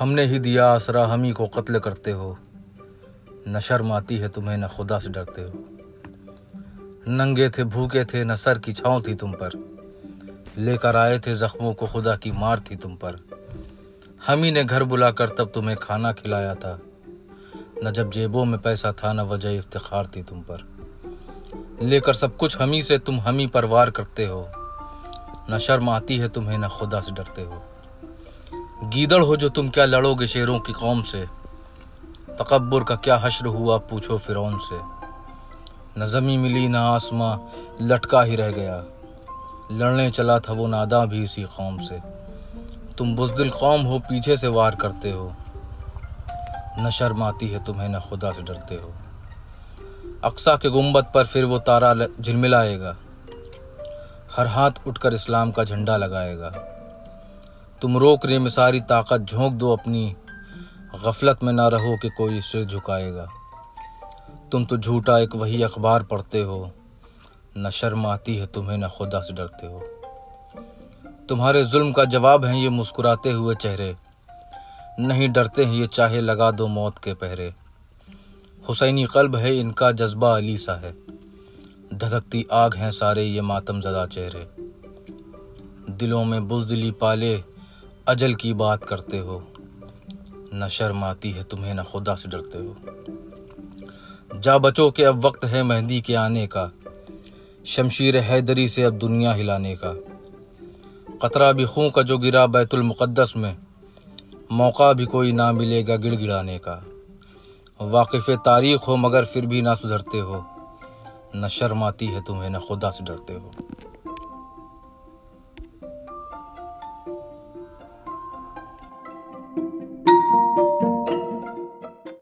ہم نے ہی دیا آسرا، ہم ہی کو قتل کرتے ہو۔ نہ شرم آتی ہے تمہیں، نہ خدا سے ڈرتے ہو۔ ننگے تھے، بھوکے تھے، نہ سر کی چھاؤں تھی تم پر۔ لے کر آئے تھے زخموں کو خدا کی مار تھی تم پر۔ ہم ہی نے گھر بلا کر تب تمہیں کھانا کھلایا تھا۔ نہ جب جیبوں میں پیسہ تھا، نہ وجہ افتخار تھی تم پر۔ لے کر سب کچھ ہم ہی سے تم ہم ہی پر وار کرتے ہو۔ نہ شرم آتی ہے تمہیں، نہ خدا سے ڈرتے ہو۔ گیدڑ ہو جو تم کیا لڑو گے شیروں کی قوم سے؟ تکبر کا کیا حشر ہوا پوچھو فرعون سے؟ نہ زمیں ملی نہ آسماں، لٹکا ہی رہ گیا۔ لڑنے چلا تھا وہ ناداں بھی اسی قوم سے۔ تم بزدل قوم ہو، پیچھے سے وار کرتے ہو۔ نہ شرم آتی ہے تمہیں، نہ خدا سے ڈرتے ہو۔ اقسا کے گنبد پر پھر وہ تارا جھلملائے گا۔ ہر ہاتھ اٹھ کر اسلام کا جھنڈا لگائے گا۔ تم روک رے میں ساری طاقت، جھونک دو اپنی غفلت میں نہ رہو کہ کوئی سر جھکائے گا۔ تم تو جھوٹا ایک وہی اخبار پڑھتے ہو، نہ شرم آتی ہے تمہیں، نہ خدا سے ڈرتے ہو۔ تمہارے ظلم کا جواب ہیں یہ مسکراتے ہوئے چہرے۔ نہیں ڈرتے ہیں یہ چاہے لگا دو موت کے پہرے۔ حسینی قلب ہے، ان کا جذبہ علی سا ہے۔ دھدکتی آگ ہیں سارے یہ ماتم زدہ چہرے۔ دلوں میں بزدلی پالے اجل کی بات کرتے ہو۔ نہ شرم آتی ہے تمہیں، نہ خدا سے ڈرتے ہو۔ جا بچو کہ اب وقت ہے مہندی کے آنے کا، شمشیر حیدری سے اب دنیا ہلانے کا۔ قطرہ بھی خوں کا جو گرا بیت المقدس میں، موقع بھی کوئی نہ ملے گا گڑ گڑانے کا۔ واقف تاریخ ہو مگر پھر بھی نہ سدھرتے ہو۔ نہ شرم آتی ہے تمہیں، نہ خدا سے ڈرتے ہو۔